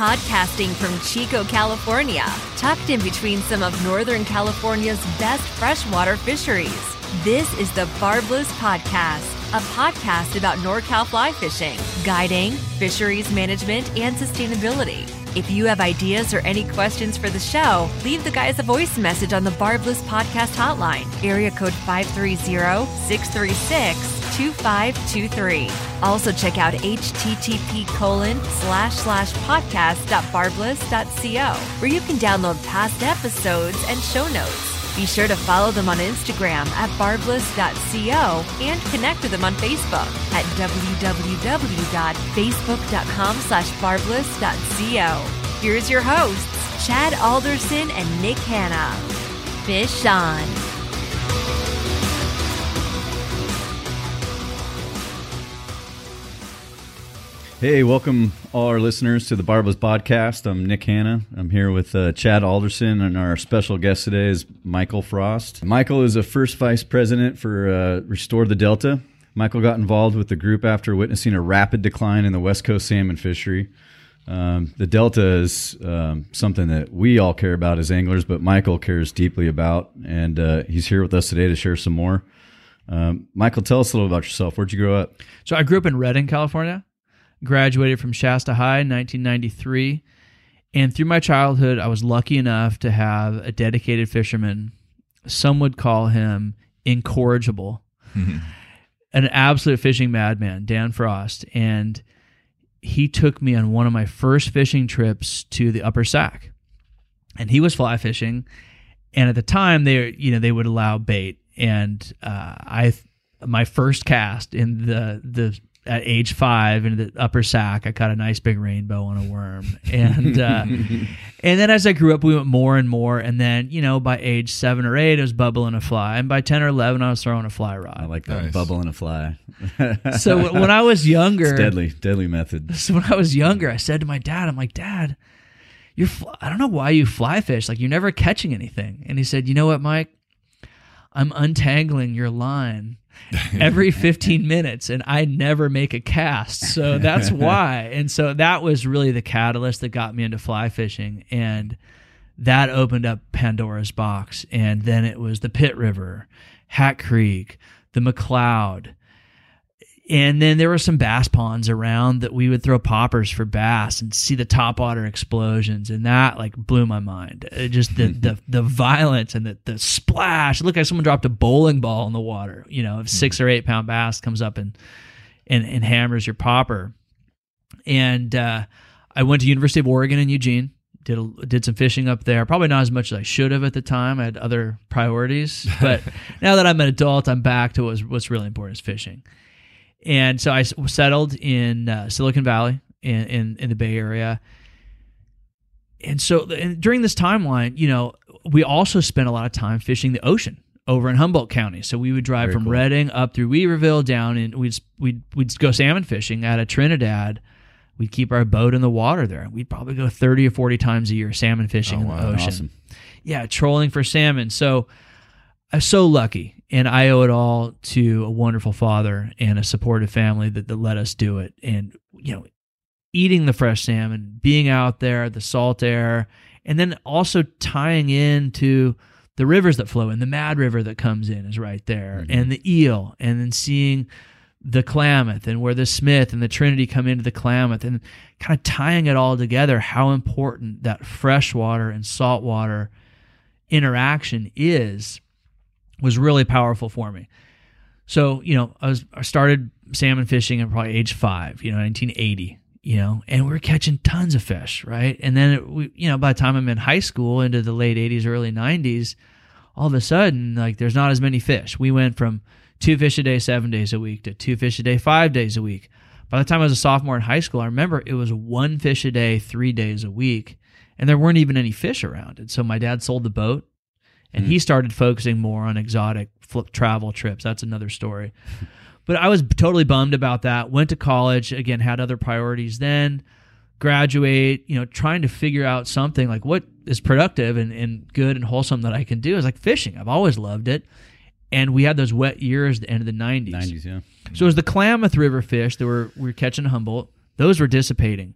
Podcasting from Chico, California, tucked in between some of Northern California's best freshwater fisheries. This is the Barbless Podcast, a podcast about NorCal fly fishing, guiding, fisheries management, and sustainability. If you have ideas or any questions for the show, leave the guys a voice message on the Barbless Podcast hotline, area code 530-636-2523. Also check out http colon slash slash podcast.barbless.co, where you can download past episodes and show notes. Be sure to follow them on Instagram at barbless.co and connect with them on Facebook at www.facebook.com slash barbless.co. Here's your hosts, Chad Alderson and Nick Hanna. Fish on. Hey, welcome all our listeners to the Barbless Podcast. I'm Nick Hanna. I'm here with uh, Chad Alderson, and our special guest today is Michael Frost. Michael is a first vice president for uh, Restore the Delta. Michael got involved with the group after witnessing a rapid decline in the West Coast salmon fishery. Um, the Delta is um, something that we all care about as anglers, but Michael cares deeply about, and uh, he's here with us today to share some more. Um, Michael, tell us a little about yourself. Where'd you grow up? So I grew up in Redding, California. Graduated from Shasta High in 1993. And through my childhood, I was lucky enough to have a dedicated fisherman. Some would call him incorrigible, an absolute fishing madman, Dan Frost. And he took me on one of my first fishing trips to the Upper Sac. And he was fly fishing. And at the time, they you know they would allow bait. And uh, I, my first cast in the the at age five in the upper Sac. I caught a nice big rainbow on a worm, and uh, and then as I grew up, we went more and more, and then you know by age seven or eight, I was bubbling a fly, and by ten or eleven, I was throwing a fly rod. I like that Nice. bubble and a fly. So when I was younger, It's deadly, deadly method. So when I was younger, I said to my dad, I'm like, Dad, you're fl- I don't know why you fly fish. Like you're never catching anything. And he said, You know what, Mike? I'm untangling your line every 15 minutes and I never make a cast. So that's why. And so that was really the catalyst that got me into fly fishing. And that opened up Pandora's box. And then it was the Pit River, Hat Creek, the McCloud. And then there were some bass ponds around that we would throw poppers for bass and see the top water explosions, and that like blew my mind. It just the the the violence and the the splash. It looked like someone dropped a bowling ball in the water. You know, if six or eight pound bass comes up and and and hammers your popper. And uh, I went to University of Oregon in Eugene. Did a, did some fishing up there. Probably not as much as I should have at the time. I had other priorities. But now that I'm an adult, I'm back to what's what's really important is fishing. And so I settled in uh, Silicon Valley in, in in the Bay Area. And so and during this timeline, you know, we also spent a lot of time fishing the ocean over in Humboldt County. So we would drive Very from cool. Redding up through Weaverville down and we'd we'd we'd go salmon fishing out of Trinidad. We'd keep our boat in the water there. We'd probably go 30 or 40 times a year salmon fishing Oh, in the wow. ocean Awesome. yeah, trolling for salmon. So I'm so lucky, and I owe it all to a wonderful father and a supportive family that, that let us do it. And you know, eating the fresh salmon, being out there, the salt air, and then also tying into the rivers that flow in. The Mad River that comes in is right there, mm-hmm. and the eel, and then seeing the Klamath and where the Smith and the Trinity come into the Klamath and kind of tying it all together, how important that freshwater and saltwater interaction is was really powerful for me. So, you know, I was I started salmon fishing at probably age 5, you know, 1980, you know, and we were catching tons of fish, right? And then it, we, you know, by the time I'm in high school into the late 80s, early 90s, all of a sudden like there's not as many fish. We went from two fish a day 7 days a week to two fish a day 5 days a week. By the time I was a sophomore in high school, I remember it was one fish a day 3 days a week and there weren't even any fish around. And so my dad sold the boat and hmm. he started focusing more on exotic fl- travel trips. That's another story. But I was totally bummed about that. Went to college again, had other priorities then. Graduate, you know, trying to figure out something like what is productive and, and good and wholesome that I can do is like fishing. I've always loved it. And we had those wet years at the end of the 90s. 90s, yeah. So it was the Klamath River fish that were we were catching Humboldt. Those were dissipating.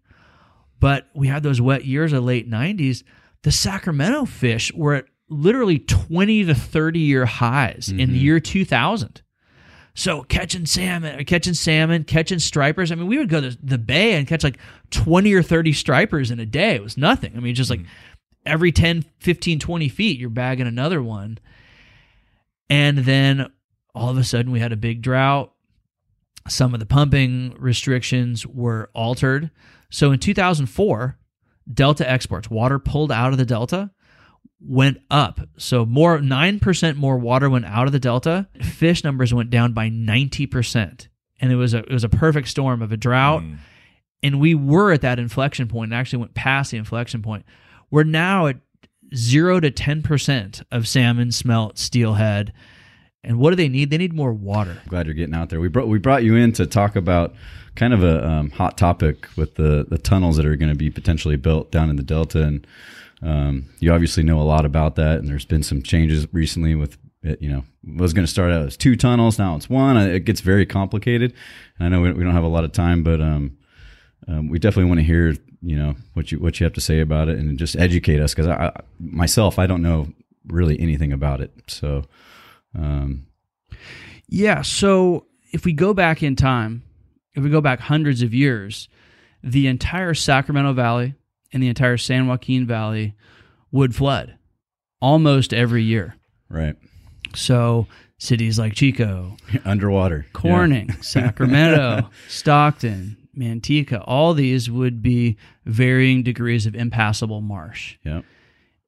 But we had those wet years of late 90s. The Sacramento fish were at literally 20 to 30 year highs in the mm-hmm. year 2000. So catching salmon, catching salmon, catching stripers. I mean, we would go to the bay and catch like 20 or 30 stripers in a day. It was nothing. I mean, just like mm-hmm. every 10, 15, 20 feet, you're bagging another one. And then all of a sudden, we had a big drought. Some of the pumping restrictions were altered. So in 2004, Delta exports, water pulled out of the Delta, went up. So more 9% more water went out of the Delta. Fish numbers went down by 90%. And it was a it was a perfect storm of a drought. And we were at that inflection point and actually went past the inflection point. We're now at zero to 10% of salmon, smelt, steelhead. And what do they need? They need more water. Glad you're getting out there. We brought we brought you in to talk about kind of a um, hot topic with the the tunnels that are going to be potentially built down in the delta, and um, you obviously know a lot about that. And there's been some changes recently with it. You know, was going to start out as two tunnels, now it's one. It gets very complicated. And I know we, we don't have a lot of time, but um, um, we definitely want to hear you know what you what you have to say about it and just educate us because I, I myself I don't know really anything about it. So. Um, Yeah. So if we go back in time, if we go back hundreds of years, the entire Sacramento Valley and the entire San Joaquin Valley would flood almost every year. right. So cities like Chico, Underwater. Corning, Sacramento, Stockton, Manteca, all these would be varying degrees of impassable marsh. Yeah.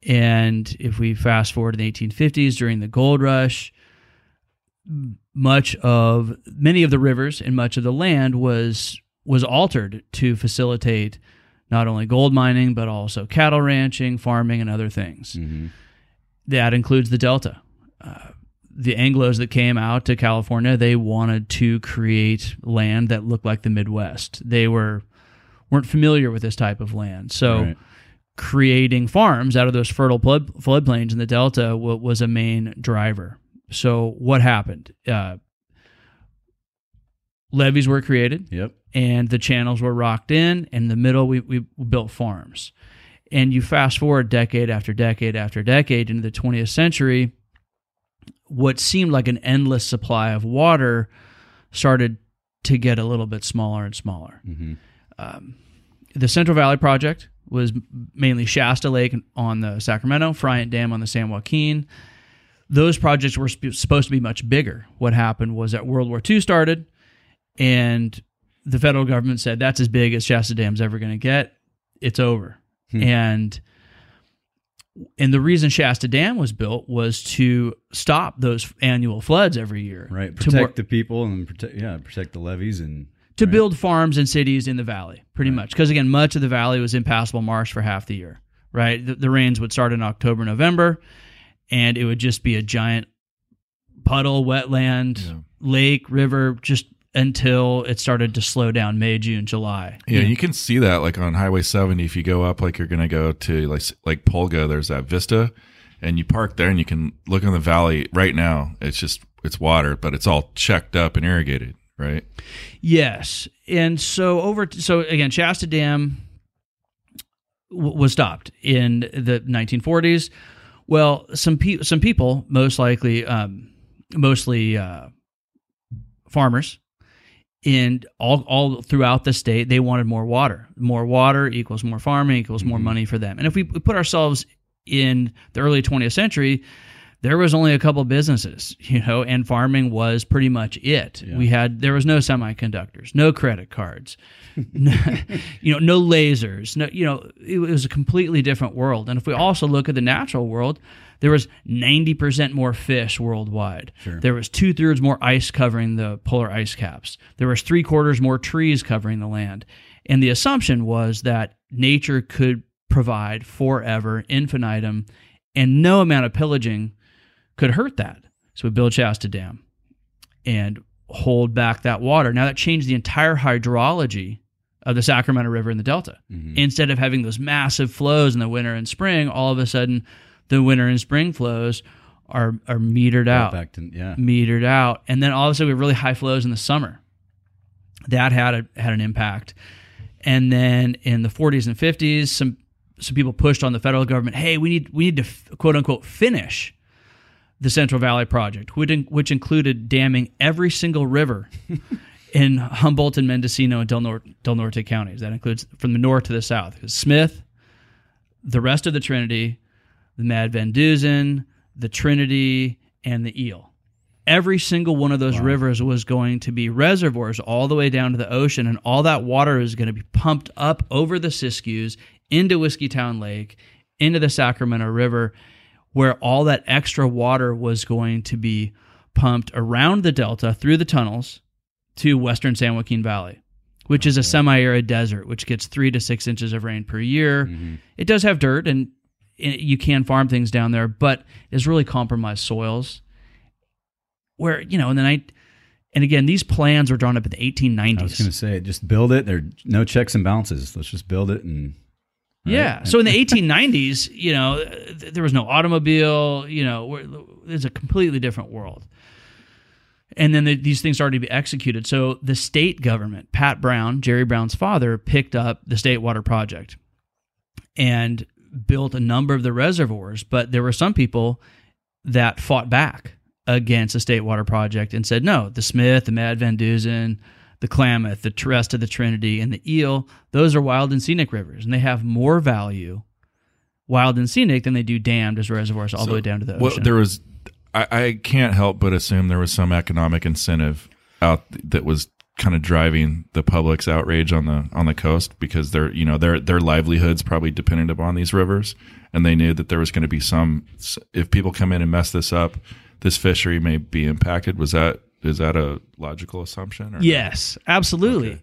And if we fast forward to the 1850s during the gold rush, much of many of the rivers and much of the land was was altered to facilitate not only gold mining but also cattle ranching, farming, and other things. hmm That includes the Delta. Uh, the Anglo's that came out to California, they wanted to create land that looked like the Midwest. They were weren't familiar with this type of land, so Right. creating farms out of those fertile flood, floodplains in the Delta was a main driver. So what happened? Uh, levees were created Yep. And the channels were rocked in. In the middle, we, we built farms. And you fast forward decade after decade after decade into the 20th century, what seemed like an endless supply of water started to get a little bit smaller and smaller. hmm The Central Valley Project was mainly Shasta Lake on the Sacramento, Friant Dam on the San Joaquin. Those projects were sp- supposed to be much bigger. What happened was that World War II started, and the federal government said that's as big as Shasta Dam's ever going to get. It's over. Hmm. And and the reason Shasta Dam was built was to stop those annual floods every year. Right. To Protect more- the people and protect yeah protect the levees and to right. build farms and cities in the valley, pretty much. Because again, much of the valley was impassable marsh for half the year. Right, the, the rains would start in October, November, and it would just be a giant puddle, wetland, Yeah. lake, river, just until it started to slow down May, June, July. Yeah, you can see that like on Highway 70 if you go up like you're going to go to like like Pulga, there's that vista and you park there and you can look in the valley right now. It's just it's water, but it's all checked up and irrigated, right? Yes, and so over. So again, Shasta Dam w- was stopped in the 1940s. Well, some pe- some people, most likely, um, mostly uh, farmers, in all all throughout the state, they wanted more water. More water equals more farming equals more mm-hmm. money for them. And if we put ourselves in the early 20th century, there was only a couple businesses, you know, and farming was pretty much it. We had there was no semiconductors, no credit cards, no, you know, no lasers, no, you know, it was a completely different world. And if we also look at the natural world, there was 90% more fish worldwide. There was two thirds more ice covering the polar ice caps. There was three quarters more trees covering the land. And the assumption was that nature could provide forever, infinitum, and no amount of pillaging could hurt that. So we build Shasta Dam and hold back that water. Now that changed the entire hydrology of the Sacramento River in the Delta. Mm-hmm. Instead of having those massive flows in the winter and spring, all of a sudden the winter and spring flows are are metered out back to yeah metered out, and then all of a sudden we have really high flows in the summer. That had a, had an impact, And then in the 40s and 50s, some some people pushed on the federal government, "Hey, we need we need to quote unquote finish the Central Valley Project, which, in, which included damming every single river in Humboldt and Mendocino and Del Norte, Del Norte counties. That includes from the north to the south. Smith, the rest of the Trinity, the Mad Van Duzen, the Trinity, and the Eel. Every single one of those wow. rivers was going to be reservoirs all the way down to the ocean, and all that water is going to be pumped up over the Siskiyous into Whiskeytown Lake, into the Sacramento River, where all that extra water was going to be pumped around the delta through the tunnels to western San Joaquin Valley, which is a semi arid desert, which gets three to six inches of rain per year. Mm-hmm. It does have dirt and you can farm things down there, but it's really compromised soils. Where, you know, and then I, and again, these plans were drawn up in the 1890s. I was going to say, just build it. There are no checks and balances. Let's just build it and. Yeah. So in the 1890s, you know, there was no automobile. You know, it's a completely different world and then the, these things started to be executed. So the state government, Pat Brown, Jerry Brown's father, picked up the State Water Project and built a number of the reservoirs. But there were some people that fought back against the State Water Project and said, no, the Smith, the Mad Van Duzen, the Klamath, the rest of the Trinity, and the Eel, those are wild and scenic rivers, and they have more value wild and scenic than they do dammed as reservoirs all so, the way down to the ocean. Well, there was I, I can't help but assume there was some economic incentive out that was kind of driving the public's outrage on the on the coast because their you know their their livelihoods probably depended upon these rivers. And they knew that there was going to be some if people come in and mess this up this fishery may be impacted. Was that is that a logical assumption yes absolutely. Okay.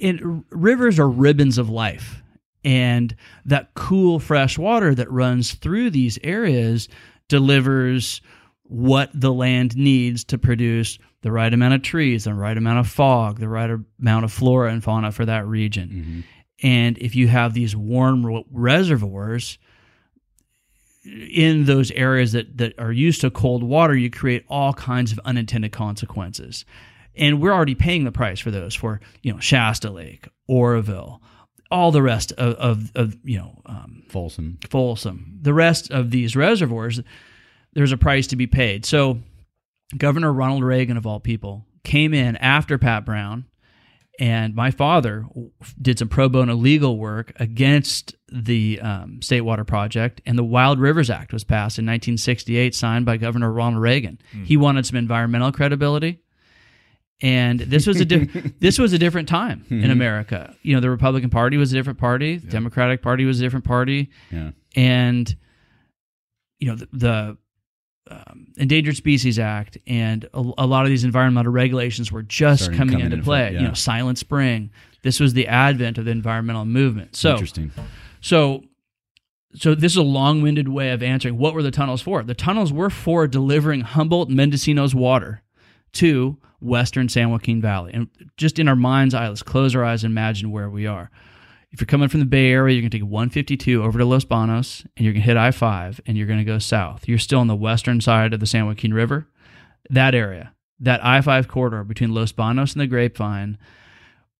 and rivers are ribbons of life. And that cool fresh water that runs through these areas delivers what the land needs to produce the right amount of trees, the right amount of fog, the right amount of flora and fauna for that region. Mm-hmm. And if you have these warm reservoirs in those areas that, that are used to cold water, you create all kinds of unintended consequences. And we're already paying the price for those for, you know, Shasta Lake, Oroville, all the rest of, of, of you know, um, Folsom. Folsom. The rest of these reservoirs there's a price to be paid. So Governor Ronald Reagan, of all people, came in after Pat Brown, and my father did some pro bono legal work against the um, State Water Project, and the Wild Rivers Act was passed in 1968, signed by Governor Ronald Reagan. Mm. He wanted some environmental credibility, and this was a di- this was a different time mm-hmm. in America. You know, the Republican Party was a different party, the Democratic Party was a different party, yeah. and you know the, the um, Endangered Species Act and a, a, lot of these environmental regulations were just coming, into play. yeah. You know, Silent Spring. This was the advent of the environmental movement. So interesting. So, so this is a long-winded way of answering what were the tunnels for. The tunnels were for delivering Humboldt Mendocino's water to western San Joaquin Valley. And just in our mind's eye, let's close our eyes and imagine where we are. If you're coming from the Bay Area, you're going to take 152 over to Los Banos and you're going to hit I 5 and you're going to go south. You're still on the western side of the San Joaquin River. That area, that I 5 corridor between Los Banos and the Grapevine,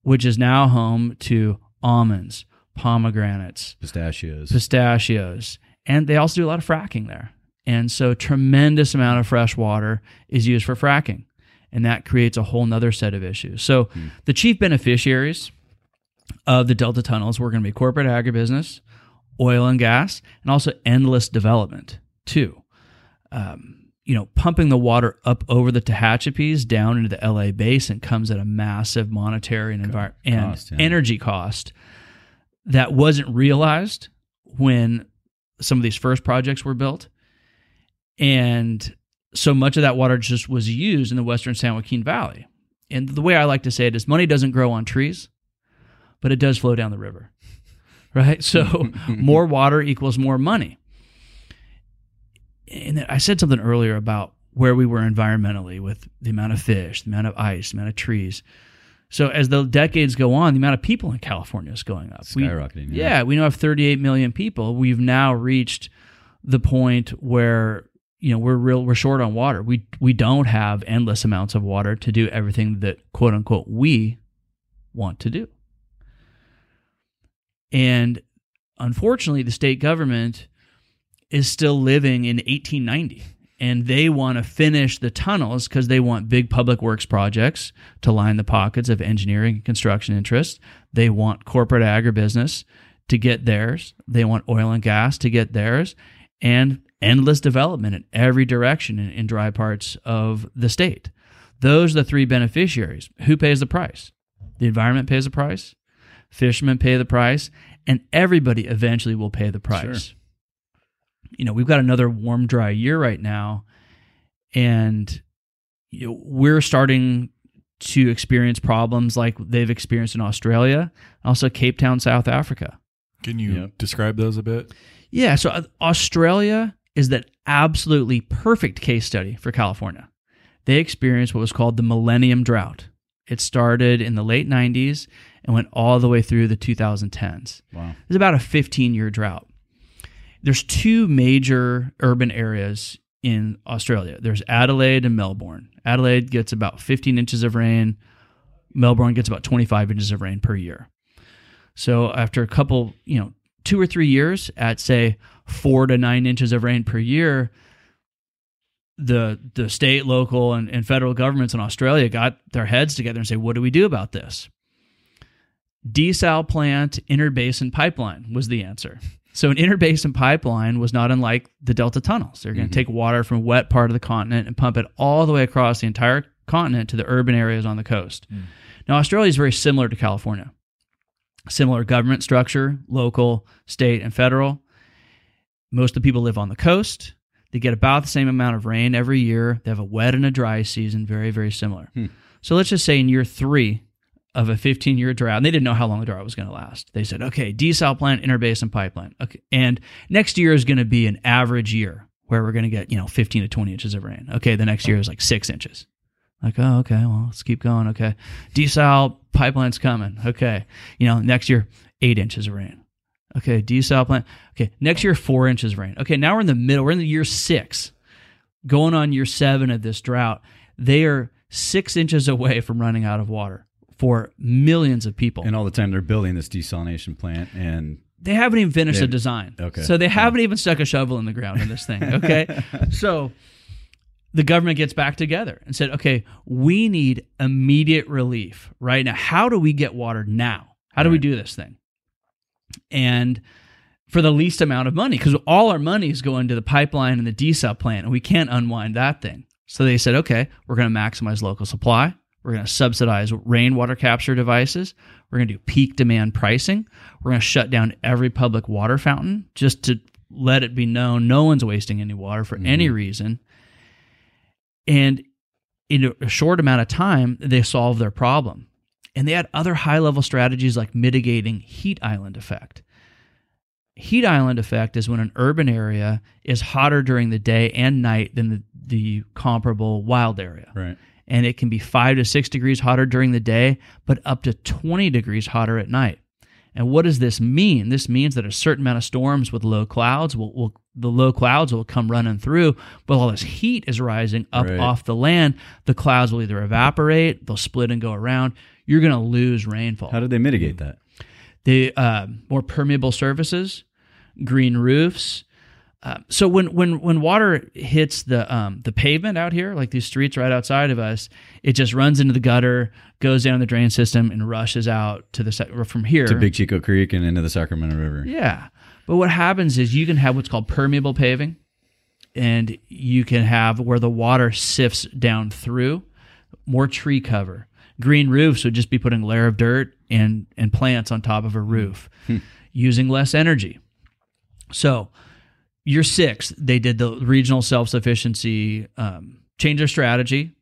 which is now home to almonds, pomegranates, pistachios, pistachios. And they also do a lot of fracking there. And so tremendous amount of fresh water is used for fracking. And that creates a whole nother set of issues. So hmm. the chief beneficiaries of the Delta tunnels were going to be corporate agribusiness, oil and gas, and also endless development too. Um, you know, pumping the water up over the Tehachapis down into the LA basin comes at a massive monetary and, envir- and yeah. energy cost that wasn't realized when some of these first projects were built. And so much of that water just was used in the western San Joaquin Valley. And the way I like to say it is money doesn't grow on trees but it does flow down the river. Right? So more water equals more money. And I said something earlier about where we were environmentally with the amount of fish, the amount of ice, the amount of trees. So as the decades go on, the amount of people in California is going up. Skyrocketing. We, yeah. yeah, we now have 38 million people. We've now reached the point where you know we're real we're short on water. We we don't have endless amounts of water to do everything that quote unquote we want to do. And unfortunately, the state government is still living in 1890 and they want to finish the tunnels because they want big public works projects to line the pockets of engineering and construction interests. They want corporate agribusiness to get theirs. They want oil and gas to get theirs and endless development in every direction in, in dry parts of the state. Those are the three beneficiaries. Who pays the price? The environment pays the price, fishermen pay the price, and everybody eventually will pay the price. Sure. You know, we've got another warm, dry year right now, and you know, we're starting to experience problems like they've experienced in Australia, also Cape Town, South Africa. Can you Yep. describe those a bit? Yeah, so uh, Australia is that absolutely perfect case study for California. They experienced what was called the Millennium Drought. It started in the late 90s and went all the way through the 2010s. Wow. It's about a 15 year drought. There's two major urban areas in Australia. There's Adelaide and Melbourne. Adelaide gets about 15 inches of rain. Melbourne gets about 25 inches of rain per year. So after a couple, you know, two or three years at say four to nine inches of rain per year, the the state, local, and, and federal governments in Australia got their heads together and say, what do we do about this? Desal plant interbasin pipeline was the answer. So an interbasin pipeline was not unlike the Delta tunnels. They're going to mm-hmm. take water from a wet part of the continent and pump it all the way across the entire continent to the urban areas on the coast. Mm. Now Australia is very similar to California. Similar government structure, local, state, and federal. Most of the people live on the coast. They get about the same amount of rain every year. They have a wet and a dry season, very, very similar. Hmm. So let's just say in year three of a 15 year drought, and they didn't know how long the drought was going to last. They said, okay, desal plant, interbasin pipeline. Okay. And next year is going to be an average year where we're going to get, you know, 15 to 20 inches of rain. Okay. The next year is like six inches. Like, oh, okay, well, let's keep going. Okay. Desal pipeline's coming. Okay. You know, next year, eight inches of rain. Okay. Desal plant. Okay. Next year, four inches of rain. Okay. Now we're in the middle. We're in the year six, going on year seven of this drought. They are six inches away from running out of water for millions of people. And all the time they're building this desalination plant and They haven't even finished the design. Okay. So they haven't even stuck a shovel in the ground in this thing. Okay. so the government gets back together and said, okay, we need immediate relief right now. How do we get water now? How do we do this thing? And for the least amount of money, because all our money is going to the pipeline and the desal plant, and we can't unwind that thing. So they said, okay, we're going to maximize local supply. We're going to subsidize rainwater capture devices. We're going to do peak demand pricing. We're going to shut down every public water fountain just to let it be known no one's wasting any water for any mm-hmm. reason. And in a short amount of time, they solved their problem. And they had other high level strategies like mitigating heat island effect. Heat island effect is when an urban area is hotter during the day and night than the, the comparable wild area right. and it can be five to six degrees hotter during the day, but up to 20 degrees hotter at night. And what does this mean? This means that a certain amount of storms with low clouds will, will the low clouds will come running through, but all this heat is rising up Right. off the land. The clouds will either evaporate, they'll split and go around. You're going to lose rainfall How did they mitigate that? the uh, more permeable surfaces, green roofs. Uh, so when when when water hits the um, the pavement out here, like these streets right outside of us, it just runs into the gutter, goes down the drain system, and rushes out to the from here To Big Chico Creek and into the Sacramento River. yeah. But what happens is you can have what's called permeable paving, and you can have where the water sifts down through, more tree cover. Green roofs would just be putting a layer of dirt and, and plants on top of a roof, using less energy. So, year six, they did the regional self sufficiency, um, change their strategy,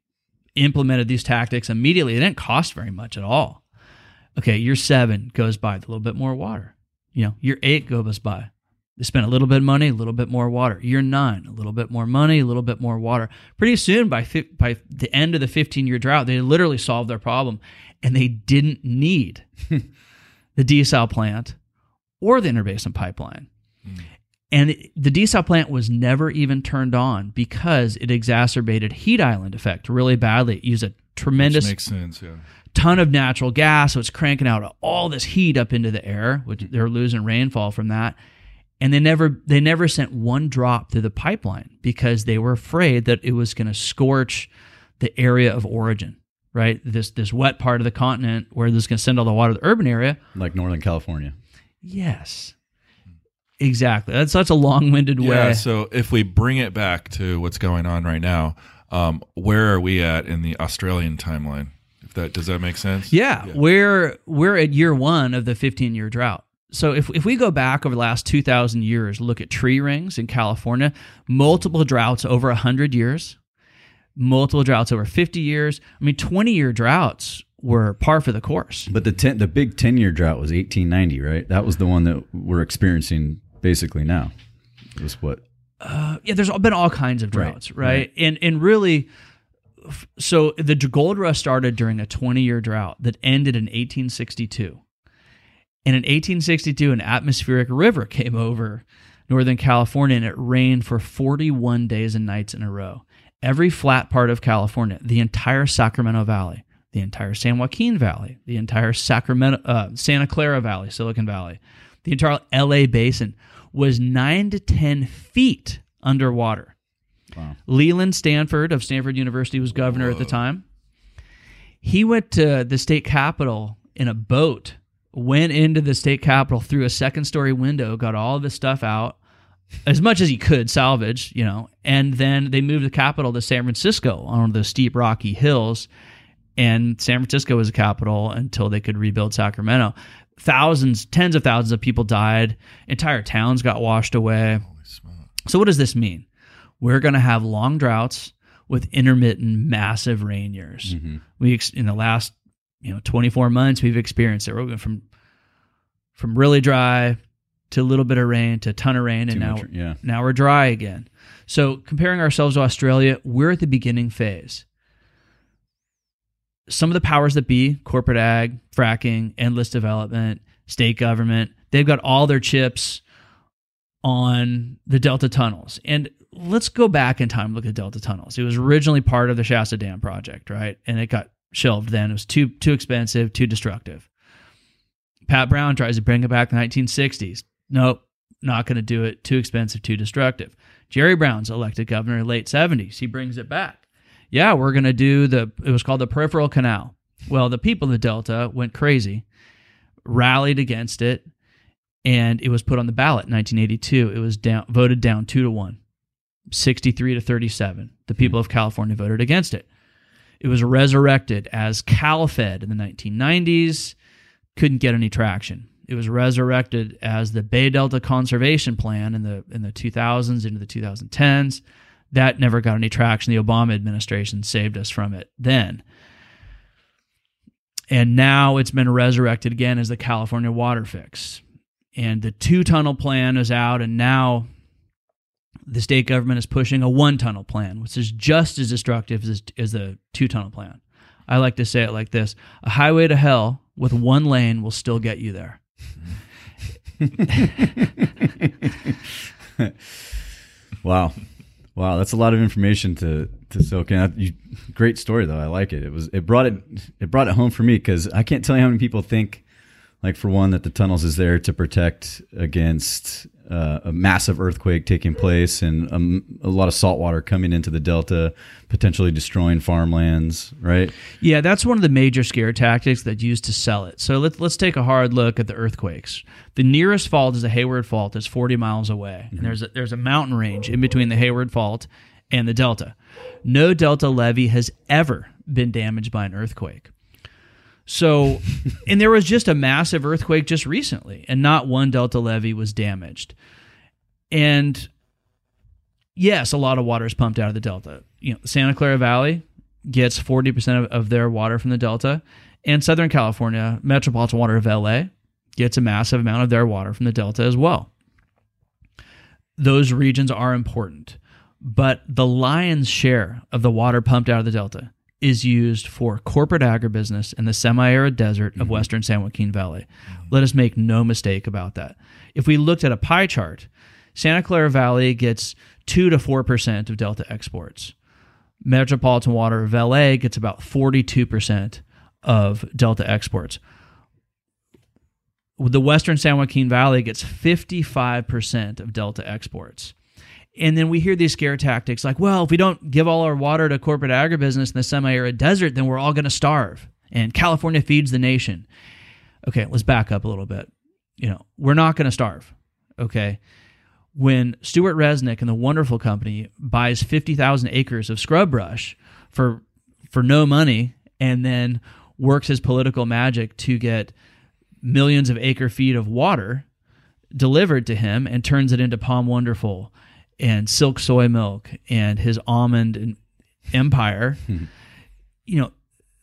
implemented these tactics immediately. It didn't cost very much at all. Okay, year seven goes by, a little bit more water. You know, year eight goes by. They spent a little bit of money, a little bit more water. Year nine, a little bit more money, a little bit more water. Pretty soon, by fi- by the end of the 15 year drought, they literally solved their problem, and they didn't need the desal plant or the interbasin pipeline. Hmm. And it- the desal plant was never even turned on because it exacerbated heat island effect really badly. It used a tremendous makes sense. Yeah. ton of natural gas, so it's cranking out all this heat up into the air, which hmm. they're losing rainfall from that. And they never they never sent one drop through the pipeline because they were afraid that it was going to scorch the area of origin, right? This this wet part of the continent where this is going to send all the water to the urban area. Like Northern California. Yes. Exactly. That's such a long-winded way. Yeah. So if we bring it back to what's going on right now, um, where are we at in the Australian timeline? If that does that make sense? Yeah, we're we're at year one of the 15 year drought. So if if we go back over the last 2,000 years, look at tree rings in California, multiple droughts over 100 years, multiple droughts over 50 years. I mean, 20 year droughts were par for the course. But the ten, the big ten year drought was 1890, right? That was the one that we're experiencing basically now. It was what Uh, yeah, there's been all kinds of droughts, right? right. And and really, so the gold rush started during a 20 year drought that ended in 1862. And in 1862, an atmospheric river came over Northern California and it rained for 41 days and nights in a row. Every flat part of California, the entire Sacramento Valley, the entire San Joaquin Valley, the entire Sacramento, uh, Santa Clara Valley, Silicon Valley, the entire LA basin was nine to 10 feet underwater. Wow. Leland Stanford of Stanford University was governor at the time. He went to the state capitol in a boat, went into the state capitol through a second story window, got all of his stuff out as much as he could salvage, you know, and then they moved the capital to San Francisco on those steep rocky hills. And San Francisco was the capital until they could rebuild Sacramento. Thousands, tens of thousands of people died. Entire towns got washed away. So what does this mean? We're going to have long droughts with intermittent massive rain years. Mm-hmm. We ex- in the last, you know, 24 months we've experienced it. We're going from from really dry to a little bit of rain to a ton of rain and Too now much- yeah. now we're dry again. So comparing ourselves to Australia, we're at the beginning phase. Some of the powers that be, corporate ag, fracking, endless development, state government, they've got all their chips on the Delta tunnels. And let's go back in time and look at Delta tunnels. It was originally part of the Shasta Dam project, right? And it got shelved then. It was too too expensive, too destructive. Pat Brown tries to bring it back in the 1960s. Nope, not going to do it. Too expensive, too destructive. Jerry Brown's elected governor in late 70s. He brings it back. Yeah, we're going to do the, it was called the Peripheral Canal. Well, the people in the Delta went crazy, rallied against it, and it was put on the ballot in 1982. It was down, voted down two to one, 63 to 37. The people of California voted against it. It was resurrected as CalFed in the 1990s couldn't get any traction. It was resurrected as the Bay Delta Conservation Plan in the in the 2000s into the 2010s. That never got any traction. The Obama administration saved us from it then. And now it's been resurrected again as the California water fix. And the two tunnel plan is out, and now the state government is pushing a one tunnel plan, which is just as destructive as, as the two tunnel plan. I like to say it like this a highway to hell with one lane will still get you there. Wow, wow, that's a lot of information to to soak in. You, great story though. I like it. It was it brought it it brought it home for me because I can't tell you how many people think, like for one, that the tunnels is there to protect against uh, a massive earthquake taking place and um, a lot of salt water coming into the delta, potentially destroying farmlands. Right? Yeah, that's one of the major scare tactics that's used to sell it. So let's let's take a hard look at the earthquakes. The nearest fault is the Hayward Fault. That's 40 miles away, and there's a, there's a mountain range in between the Hayward Fault and the delta. No delta levee has ever been damaged by an earthquake. So, and there was just a massive earthquake just recently, and not one delta levee was damaged. And yes, a lot of water is pumped out of the delta. You know, Santa Clara Valley gets 40% of, of their water from the delta, and Southern California, Metropolitan Water of LA, gets a massive amount of their water from the delta as well. Those regions are important, but the lion's share of the water pumped out of the delta is used for corporate agribusiness in the semi-arid desert of mm-hmm. western San Joaquin Valley. Let us make no mistake about that. If we looked at a pie chart, Santa Clara Valley gets 2 to 4% of delta exports. Metropolitan Water of LA gets about 42% of Delta exports. The Western San Joaquin Valley gets 55% of Delta exports. And then we hear these scare tactics like, well, if we don't give all our water to corporate agribusiness in the semi arid desert, then we're all going to starve. And California feeds the nation. Okay, let's back up a little bit. You know, we're not going to starve. Okay. When Stewart Resnick and the wonderful company buys 50,000 acres of scrub brush for for no money and then works his political magic to get millions of acre feet of water delivered to him and turns it into POM Wonderful and Silk soy milk and his almond empire. you know,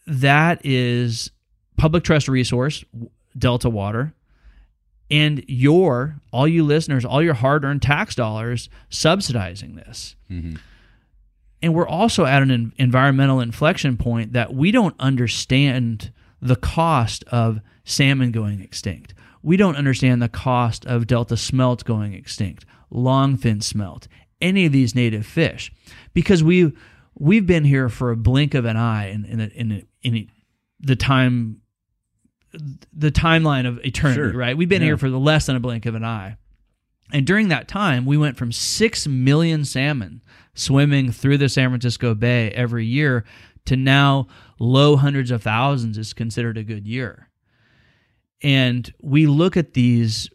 that is public trust resource, Delta Water, and your, all you listeners, all your hard earned tax dollars subsidizing this. Mm-hmm. And we're also at an environmental inflection point that we don't understand the cost of salmon going extinct. We don't understand the cost of delta smelt going extinct, longfin smelt, any of these native fish, because we we've been here for a blink of an eye in in, in, a, in the time the timeline of eternity, sure. right? We've been yeah. here for the less than a blink of an eye. And during that time, we went from 6 million salmon swimming through the San Francisco Bay every year to now low hundreds of thousands is considered a good year. And we look at these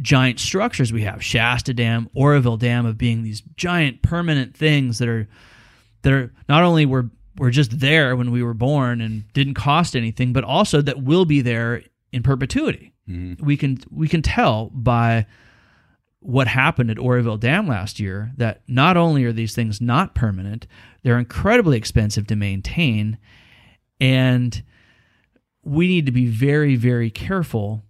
giant structures we have, Shasta Dam, Oroville Dam of being these giant permanent things that are that are not only were were just there when we were born and didn't cost anything, but also that will be there in perpetuity. Mm-hmm. We can we can tell by what happened at Oroville Dam last year that not only are these things not permanent, they're incredibly expensive to maintain, and we need to be very very careful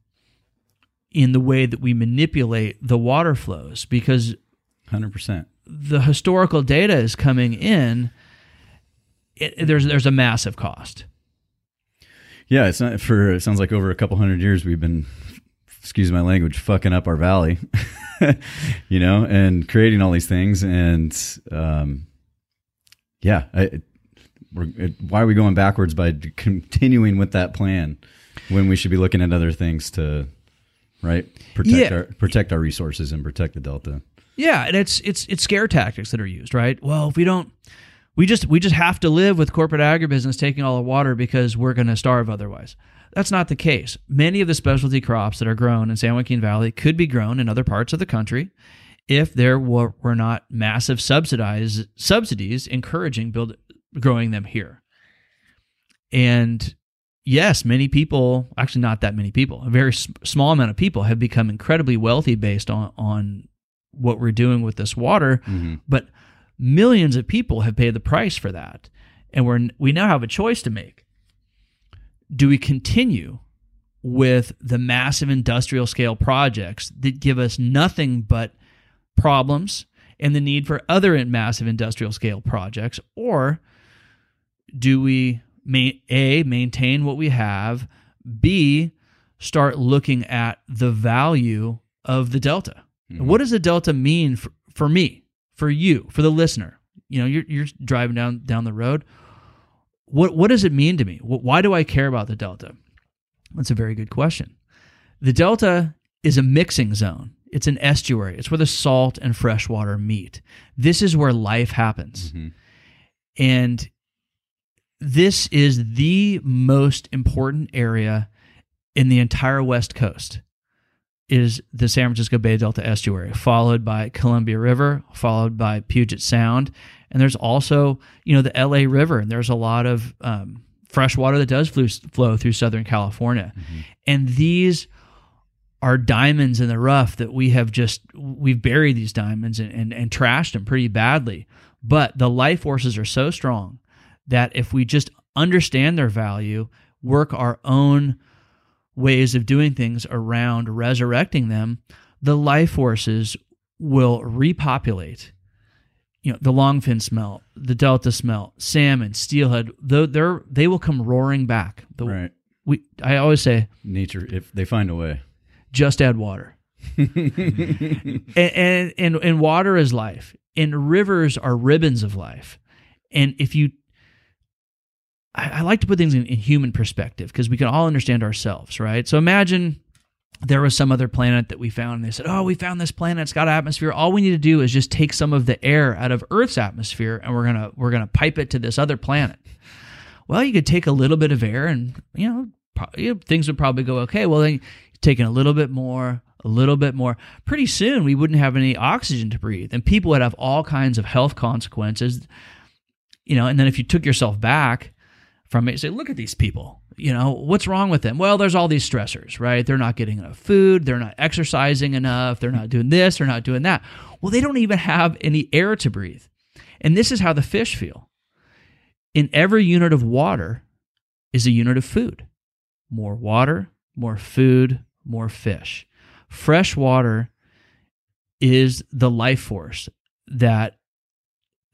in the way that we manipulate the water flows because 100% the historical data is coming in it, there's there's a massive cost. Yeah, it's not for. It sounds like over a couple hundred years we've been, excuse my language, fucking up our valley, you know, and creating all these things, and um, yeah, I, it, why are we going backwards by continuing with that plan when we should be looking at other things to, right, protect yeah. our protect our resources and protect the delta. Yeah, and it's it's it's scare tactics that are used, right? Well, if we don't we just we just have to live with corporate agribusiness taking all the water because we're going to starve otherwise. That's not the case. Many of the specialty crops that are grown in San Joaquin Valley could be grown in other parts of the country if there were, were not massive subsidize, subsidies encouraging build, growing them here. And yes, many people, actually not that many people, a very small amount of people have become incredibly wealthy based on, on what we're doing with this water. Mm-hmm. But Millions of people have paid the price for that. And we're, we now have a choice to make. Do we continue with the massive industrial scale projects that give us nothing but problems and the need for other massive industrial scale projects? Or do we, A, maintain what we have, B, start looking at the value of the delta? Mm-hmm. What does the delta mean for, for me? for you, for the listener. You know, you're you're driving down down the road. What what does it mean to me? Why do I care about the delta? That's a very good question. The delta is a mixing zone. It's an estuary. It's where the salt and fresh water meet. This is where life happens. Mm-hmm. And this is the most important area in the entire West Coast is the San Francisco Bay Delta estuary, followed by Columbia River, followed by Puget Sound, and there's also you know the LA River, and there's a lot of um, fresh water that does flow, flow through Southern California, mm-hmm. and these are diamonds in the rough that we have just we've buried these diamonds and, and, and trashed them pretty badly. But the life forces are so strong that if we just understand their value, work our own ways of doing things around resurrecting them, the life forces will repopulate. You know, the longfin smelt, the delta smelt, salmon, steelhead, though they're they will come roaring back. The, right. We I always say nature if they find a way. Just add water. and, and and and water is life. And rivers are ribbons of life. And if you I, I like to put things in, in human perspective because we can all understand ourselves, right? So imagine there was some other planet that we found and they said, Oh, we found this planet, it's got atmosphere. All we need to do is just take some of the air out of Earth's atmosphere and we're gonna we're gonna pipe it to this other planet. Well, you could take a little bit of air and you know, you know, things would probably go okay. Well then taking a little bit more, a little bit more. Pretty soon we wouldn't have any oxygen to breathe. And people would have all kinds of health consequences. You know, and then if you took yourself back from it, say, look at these people you know, what's wrong with them? Well, there's all these stressors, right? They're not getting enough food, they're not exercising enough, they're not doing this, they're not doing that. Well, they don't even have any air to breathe. And this is how the fish feel. In every unit of water is a unit of food. More water, more food, more fish. Fresh water is the life force that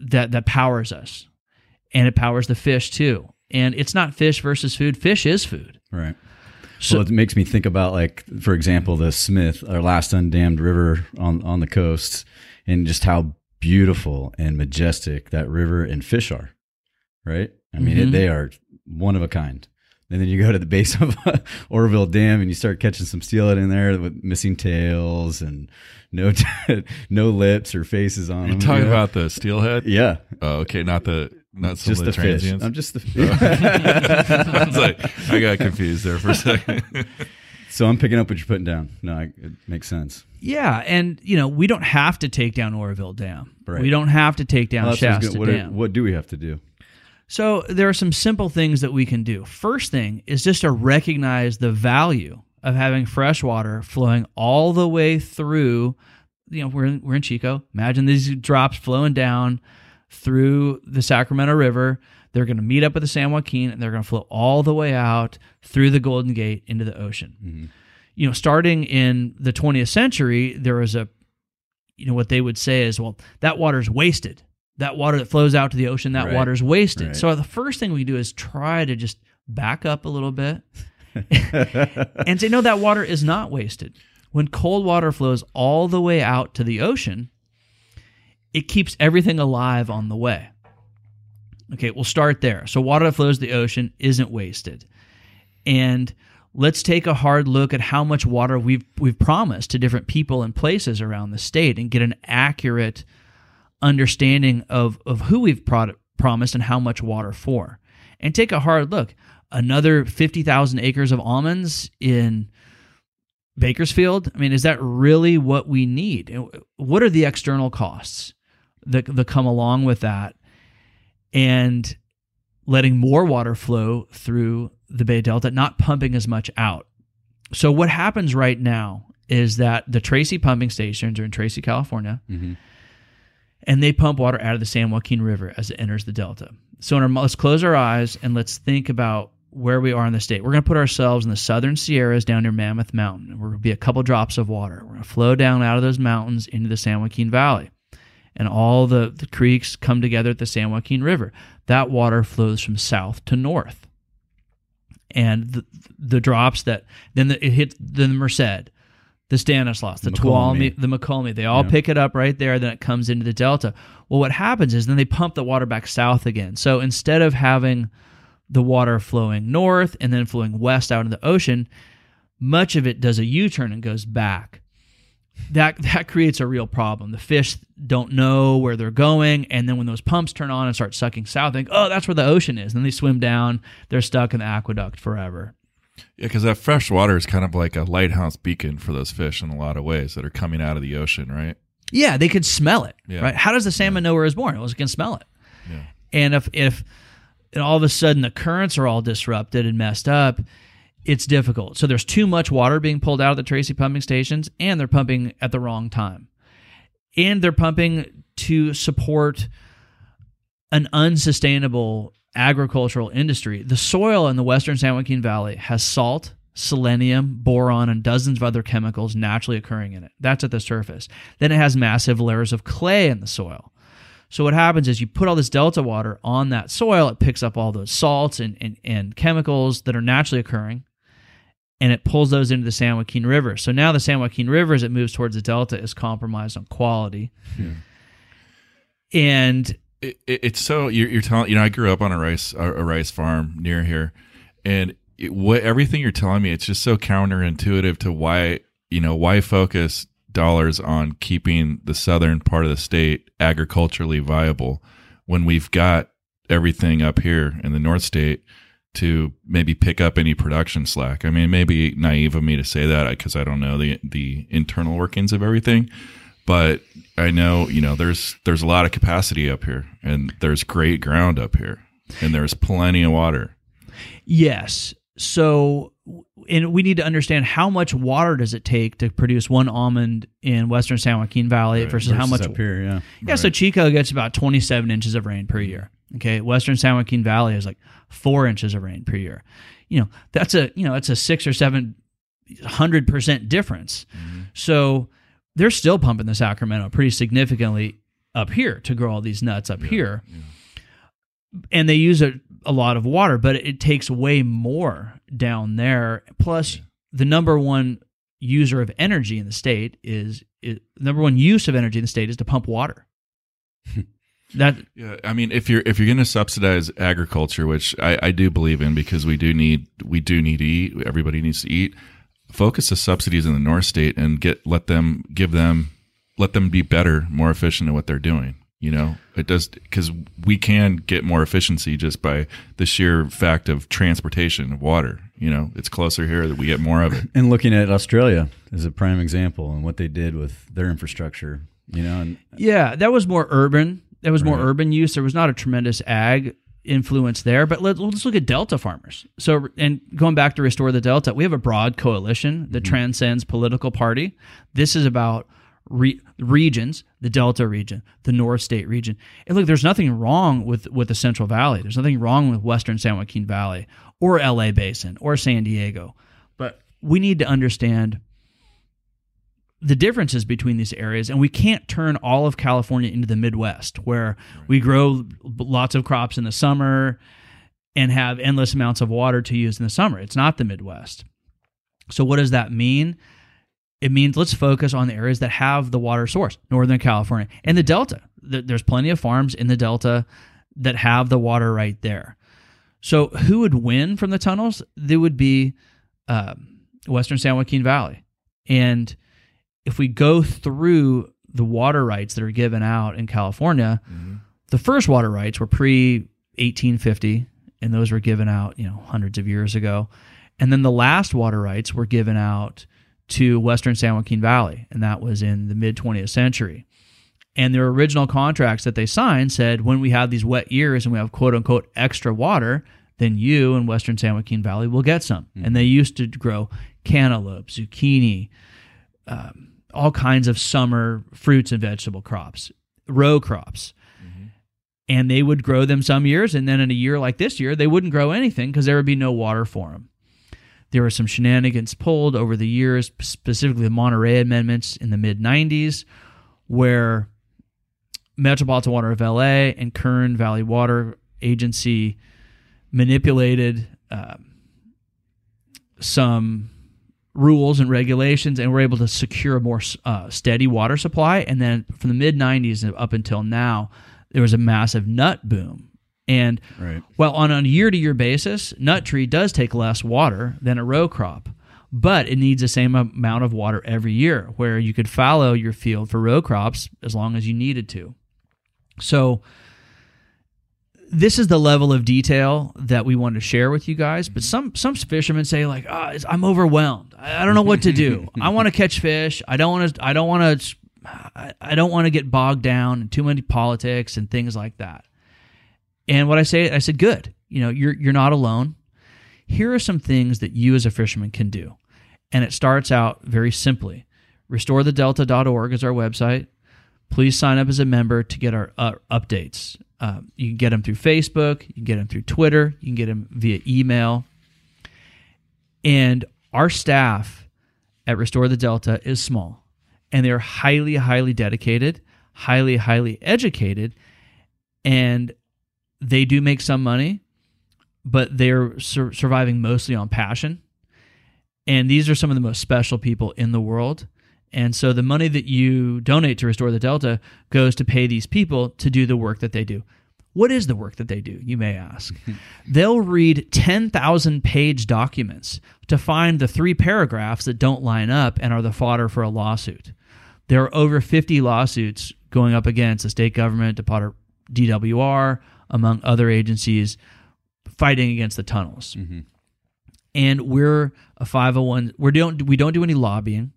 that that powers us. And it powers the fish too and it's not fish versus food. Fish is food. Right. So well, it makes me think about like, for example, the Smith, our last undammed river on on the coast, and just how beautiful and majestic that river and fish are. Right. I mean, mm-hmm. it, they are one of a kind. And then you go to the base of Oroville Dam and you start catching some steelhead in there with missing tails and no t- no lips or faces on You're them. talking you know? about the steelhead? Yeah. Oh, okay. Not the not some just the, the fish. transients. I'm just the. Oh. I was like, I got confused there for a second. so I'm picking up what you're putting down. No, I, it makes sense. Yeah, and you know we don't have to take down Oroville Dam. Right. We don't have to take down Well, Shasta good. what, Dam. are- what do we have to do? So there are some simple things that we can do. First thing is just to recognize the value of having fresh water flowing all the way through. You know, we're in, we're in Chico. Imagine these drops flowing down through the Sacramento River. They're going to meet up with the San Joaquin and they're going to flow all the way out through the Golden Gate into the ocean. Mm-hmm. You know, starting in the 20th century, there was a, you know, what they would say is, well, that water's wasted. That water that flows out to the ocean, that Right. water's wasted. Right. So the first thing we do is try to just back up a little bit and say, no, that water is not wasted. When cold water flows all the way out to the ocean, it keeps everything alive on the way. Okay, we'll start there. So, water that flows the ocean isn't wasted. And let's take a hard look at how much water we've, we've promised to different people and places around the state and get an accurate understanding of, of who we've pro- promised and how much water for. And take a hard look. Another 50,000 acres of almonds in Bakersfield? I mean, is that really what we need? What are the external costs that, that come along with that? And letting more water flow through the Bay Delta, not pumping as much out. So, what happens right now is that the Tracy pumping stations are in Tracy, California, Mhm. and they pump water out of the San Joaquin River as it enters the Delta. So, in our, let's close our eyes and let's think about where we are in the state. We're going to put ourselves in the southern Sierras down near Mammoth Mountain. We're going to be a couple drops of water. We're going to flow down out of those mountains into the San Joaquin Valley. And all the, the creeks come together at the San Joaquin River. That water flows from south to north. And the, the drops that then the, it hits the Merced, the Stanislaus, the Tuolumne, the Mokelumne. They all Yeah. pick it up right there. Then it comes into the Delta. Well, what happens is then they pump the water back south again. So instead of having the water flowing north and then flowing west out into the ocean, much of it does a U-turn and goes back. That that creates a real problem. The fish don't know where they're going, and then when those pumps turn on and start sucking south, they think, "Oh, that's where the ocean is." And then they swim down. They're stuck in the aqueduct forever. Yeah, because that fresh water is kind of like a lighthouse beacon for those fish in a lot of ways that are coming out of the ocean, right? Yeah, they could smell it. Yeah. Right? How does the salmon know where it's born? Well, it can smell it. Yeah. And if if and all of a sudden the currents are all disrupted and messed up, it's difficult. So there's too much water being pulled out of the Tracy pumping stations, and they're pumping at the wrong time, and they're pumping to support an unsustainable agricultural industry. The soil in the western San Joaquin Valley has salt, selenium, boron, and dozens of other chemicals naturally occurring in it. That's at the surface. Then it has massive layers of clay in the soil. So what happens is you put all this delta water on that soil, it picks up all those salts and, and, and chemicals that are naturally occurring, and it pulls those into the San Joaquin River. So now the San Joaquin River, as it moves towards the delta, is compromised on quality. And it, it, it's so you're, you're telling you know I grew up on a rice a, a rice farm near here, and it, what everything you're telling me it's just so counterintuitive to why you know why focus dollars on keeping the southern part of the state agriculturally viable when we've got everything up here in the north state to maybe pick up any production slack. I mean, it may be naive of me to say that because I don't know the the internal workings of everything, but I know you know there's there's a lot of capacity up here, and there's great ground up here, and there's plenty of water. Yes. So, and we need to understand how much water does it take to produce one almond in Western San Joaquin Valley Right. versus, how much up here? Yeah. Yeah, so Chico gets about 27 inches of rain per year. Okay, Western San Joaquin Valley is like four inches of rain per year. You know, that's a you know that's a six or seven hundred percent difference. Mm-hmm. So they're still pumping the Sacramento pretty significantly up here to grow all these nuts up here, and they use a, a lot of water, but it takes way more down there. Plus, the number one user of energy in the state is, is number one use of energy in the state is to pump water. that Yeah, I mean, if you're if you're going to subsidize agriculture, which I, I do believe in, because we do need we do need to eat. Everybody needs to eat. Focus the subsidies in the North State and get let them give them let them be better, more efficient at what they're doing. You know, it does because we can get more efficiency just by the sheer fact of transportation of water. You know, it's closer here that we get more of it. And looking at Australia as a prime example and what they did with their infrastructure, you know, and Yeah, that was more urban. That was more Right. urban use. There was not a tremendous ag influence there. But let, let's look at Delta farmers. So, and going back to restore the Delta, we have a broad coalition that mm-hmm. transcends political party. This is about re- regions, the Delta region, the North State region. And look, there's nothing wrong with with the Central Valley. There's nothing wrong with Western San Joaquin Valley or LA Basin or San Diego. But we need to understand the differences between these areas and we can't turn all of California into the Midwest where we grow lots of crops in the summer and have endless amounts of water to use in the summer. It's not the Midwest. So what does that mean? It means let's focus on the areas that have the water source, Northern California and the Delta. There's plenty of farms in the Delta that have the water right there. So who would win from the tunnels? They would be um, Western San Joaquin Valley. And if we go through the water rights that are given out in California, the first water rights were pre 1850, and those were given out, you know, hundreds of years ago. And then the last water rights were given out to Western San Joaquin Valley, and that was in the mid 20th century. And their original contracts that they signed said when we have these wet years and we have quote unquote extra water, then you in Western San Joaquin Valley will get some. And they used to grow cantaloupe, zucchini, um, all kinds of summer fruits and vegetable crops, row crops. And they would grow them some years, and then in a year like this year, they wouldn't grow anything because there would be no water for them. There were some shenanigans pulled over the years, specifically the Monterey amendments in the mid 90s, where Metropolitan Water of LA and Kern Valley Water Agency manipulated um, some rules and regulations and were able to secure a more uh, steady water supply. And then from the mid 90s up until now, there was a massive nut boom. And Right. well, on a year to year basis, nut tree does take less water than a row crop, but it needs the same amount of water every year, where you could fallow your field for row crops as long as you needed to. So, this is the level of detail that we want to share with you guys. But some some fishermen say like, oh, I'm overwhelmed. I, I don't know what to do. I want to catch fish. I don't want to. I don't want to. I, I don't want to get bogged down in too many politics and things like that. And what I say, I said, good. You know, you're you're not alone. Here are some things that you as a fisherman can do. And it starts out very simply. RestoreTheDelta.org is our website. Please sign up as a member to get our uh, updates. Uh, you can get them through Facebook, you can get them through Twitter, you can get them via email. And our staff at Restore the Delta is small, and they're highly, highly dedicated, highly, highly educated, and they do make some money, but they're sur- surviving mostly on passion. And these are some of the most special people in the world. And so the money that you donate to restore the Delta goes to pay these people to do the work that they do. What is the work that they do, you may ask? They'll read 10,000 page documents to find the three paragraphs that don't line up and are the fodder for a lawsuit. There are over 50 lawsuits going up against the state government, Department DWR, among other agencies, fighting against the tunnels. Mm-hmm. And we're a 501 we don't we don't do any lobbying.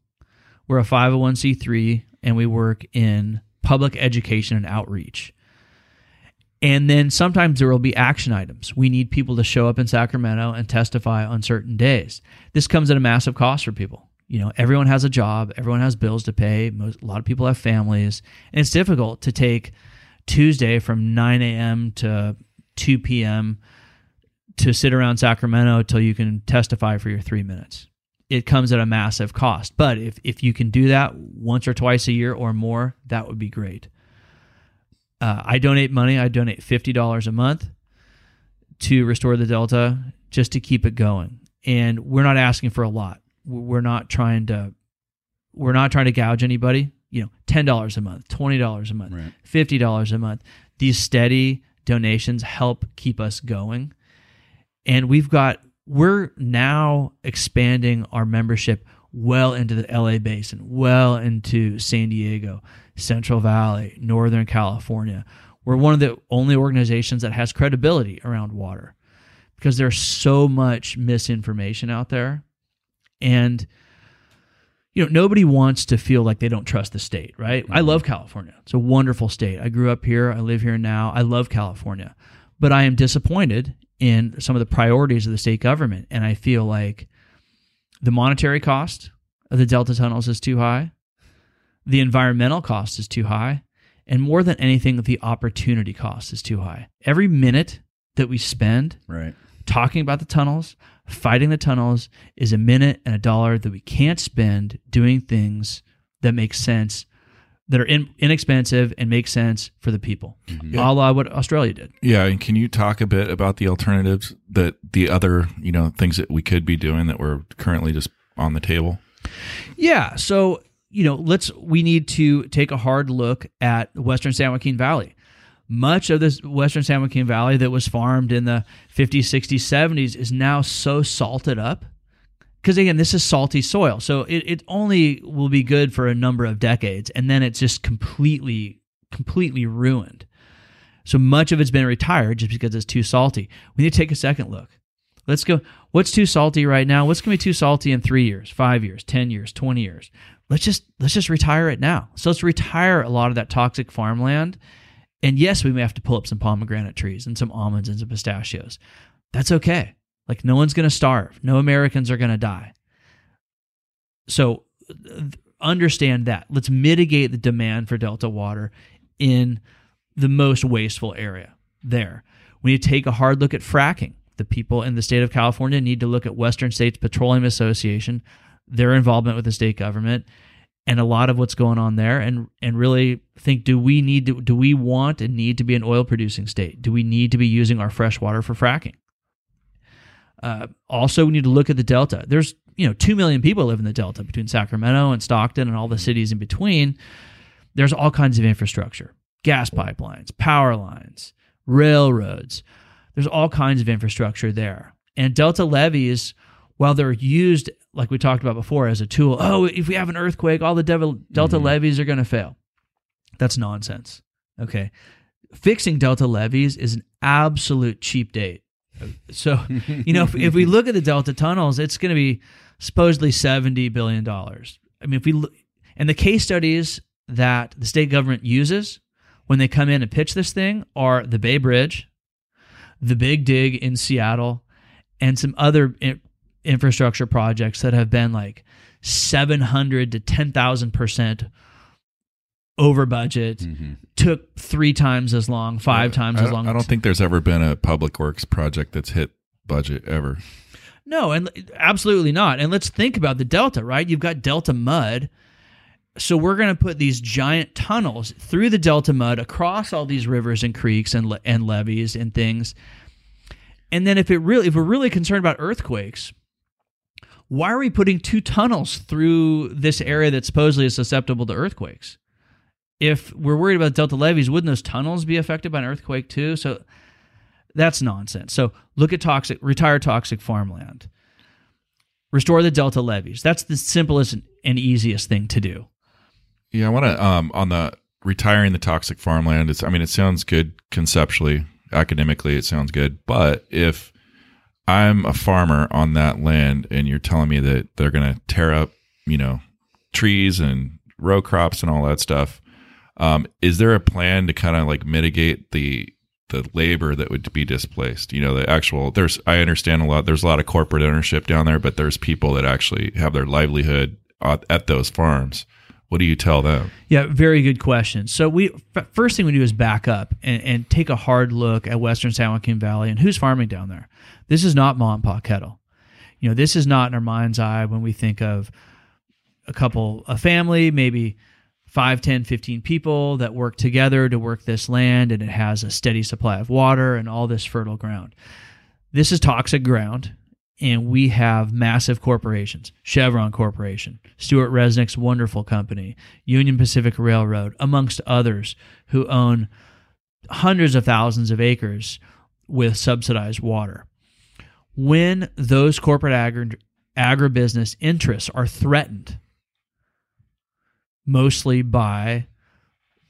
We're a 501c3 and we work in public education and outreach. And then sometimes there will be action items. We need people to show up in Sacramento and testify on certain days. This comes at a massive cost for people. You know, everyone has a job, everyone has bills to pay. Most, a lot of people have families, and it's difficult to take Tuesday from 9 a.m. to 2 p.m. to sit around Sacramento until you can testify for your three minutes. It comes at a massive cost. But if, if you can do that once or twice a year or more, that would be great. Uh, I donate money. I donate $50 a month to Restore the Delta just to keep it going. And we're not asking for a lot. We're not trying to we're not trying to gouge anybody you know, $10 a month, $20 a month, right. $50 a month. These steady donations help keep us going. And we've got, we're now expanding our membership well into the LA basin, well into San Diego, Central Valley, Northern California. We're one of the only organizations that has credibility around water because there's so much misinformation out there. And you know, nobody wants to feel like they don't trust the state, right? Mm-hmm. I love California. It's a wonderful state. I grew up here. I live here now. I love California. But I am disappointed in some of the priorities of the state government. And I feel like the monetary cost of the Delta tunnels is too high, the environmental cost is too high, and more than anything, the opportunity cost is too high. Every minute that we spend right. talking about the tunnels, fighting the tunnels is a minute and a dollar that we can't spend doing things that make sense that are in, inexpensive and make sense for the people, mm-hmm. a la what Australia did. Yeah, and can you talk a bit about the alternatives that the other you know things that we could be doing that we're currently just on the table? Yeah, so you know, let's we need to take a hard look at Western San Joaquin Valley much of this western San Joaquin Valley that was farmed in the 50s, 60s, 70s is now so salted up. Because again, this is salty soil. So it, it only will be good for a number of decades. And then it's just completely, completely ruined. So much of it's been retired just because it's too salty. We need to take a second look. Let's go. What's too salty right now? What's going to be too salty in three years, five years, 10 years, 20 years? Let's just, let's just retire it now. So let's retire a lot of that toxic farmland and yes, we may have to pull up some pomegranate trees and some almonds and some pistachios. That's okay. Like no one's going to starve. No Americans are going to die. So understand that. Let's mitigate the demand for Delta water in the most wasteful area there. We need to take a hard look at fracking. The people in the state of California need to look at Western States Petroleum Association, their involvement with the state government, and a lot of what's going on there and and really think do we need to do we want and need to be an oil producing state do we need to be using our fresh water for fracking uh, also we need to look at the delta. There's you know 2 million people live in the delta between sacramento and stockton and all the cities in between. There's all kinds of infrastructure gas pipelines power lines railroads. There's all kinds of infrastructure there. And delta levees while they're used like we talked about before as a tool oh if we have an earthquake all the delta mm-hmm. levees are going to fail. That's nonsense okay? Fixing delta levees is an absolute cheap date so you know if, if we look at the delta tunnels it's going to be supposedly 70 billion dollars. I mean if we look and the case studies that the state government uses when they come in and pitch this thing are the bay bridge the big dig in seattle and some other infrastructure projects that have been like 700 to 10,000% over budget, mm-hmm. took three times as long, five I, times I as long. I don't think there's ever been a public works project that's hit budget ever. No, and absolutely not. And let's think about the Delta, right? You've got Delta mud. So we're going to put these giant tunnels through the Delta mud across all these rivers and creeks and and levees and things. And then if it really if we're really concerned about earthquakes, why are we putting two tunnels through this area that supposedly is susceptible to earthquakes? If we're worried about delta levees, wouldn't those tunnels be affected by an earthquake too? So that's nonsense. So look at toxic, retire toxic farmland, restore the delta levees. That's the simplest and easiest thing to do. Yeah, I want to um on the retiring the toxic farmland. It's I mean it sounds good conceptually, academically it sounds good, but if I'm a farmer on that land and you're telling me that they're going to tear up, you know, trees and row crops and all that stuff. Um, is there a plan to kind of like mitigate the the labor that would be displaced? You know, the actual there's I understand a lot. There's a lot of corporate ownership down there, but there's people that actually have their livelihood at, at those farms. What do you tell them? Yeah, very good question. So we first thing we do is back up and, and take a hard look at Western San Joaquin Valley and who's farming down there. This is not Ma and Pa Kettle. You know, this is not in our mind's eye when we think of a couple, a family, maybe 5, 10, 15 people that work together to work this land and it has a steady supply of water and all this fertile ground. This is toxic ground and we have massive corporations Chevron Corporation, Stewart Resnick's wonderful company, Union Pacific Railroad, amongst others, who own hundreds of thousands of acres with subsidized water when those corporate agri- agribusiness interests are threatened, mostly by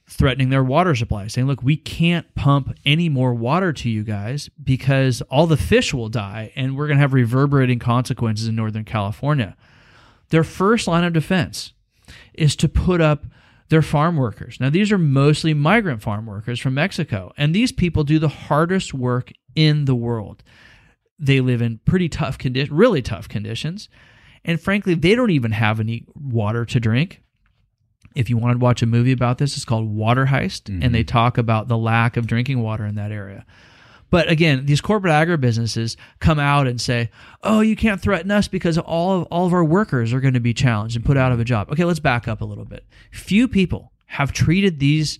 threatening their water supply, saying, look, we can't pump any more water to you guys because all the fish will die and we're going to have reverberating consequences in Northern California. Their first line of defense is to put up their farm workers. Now, these are mostly migrant farm workers from Mexico, and these people do the hardest work in the world. They live in pretty tough conditions, really tough conditions. And frankly, they don't even have any water to drink. If you want to watch a movie about this, it's called Water Heist, mm-hmm. and they talk about the lack of drinking water in that area. But again, these corporate agribusinesses come out and say, "Oh, you can't threaten us because all of all of our workers are going to be challenged and put out of a job." Okay, let's back up a little bit. Few people have treated these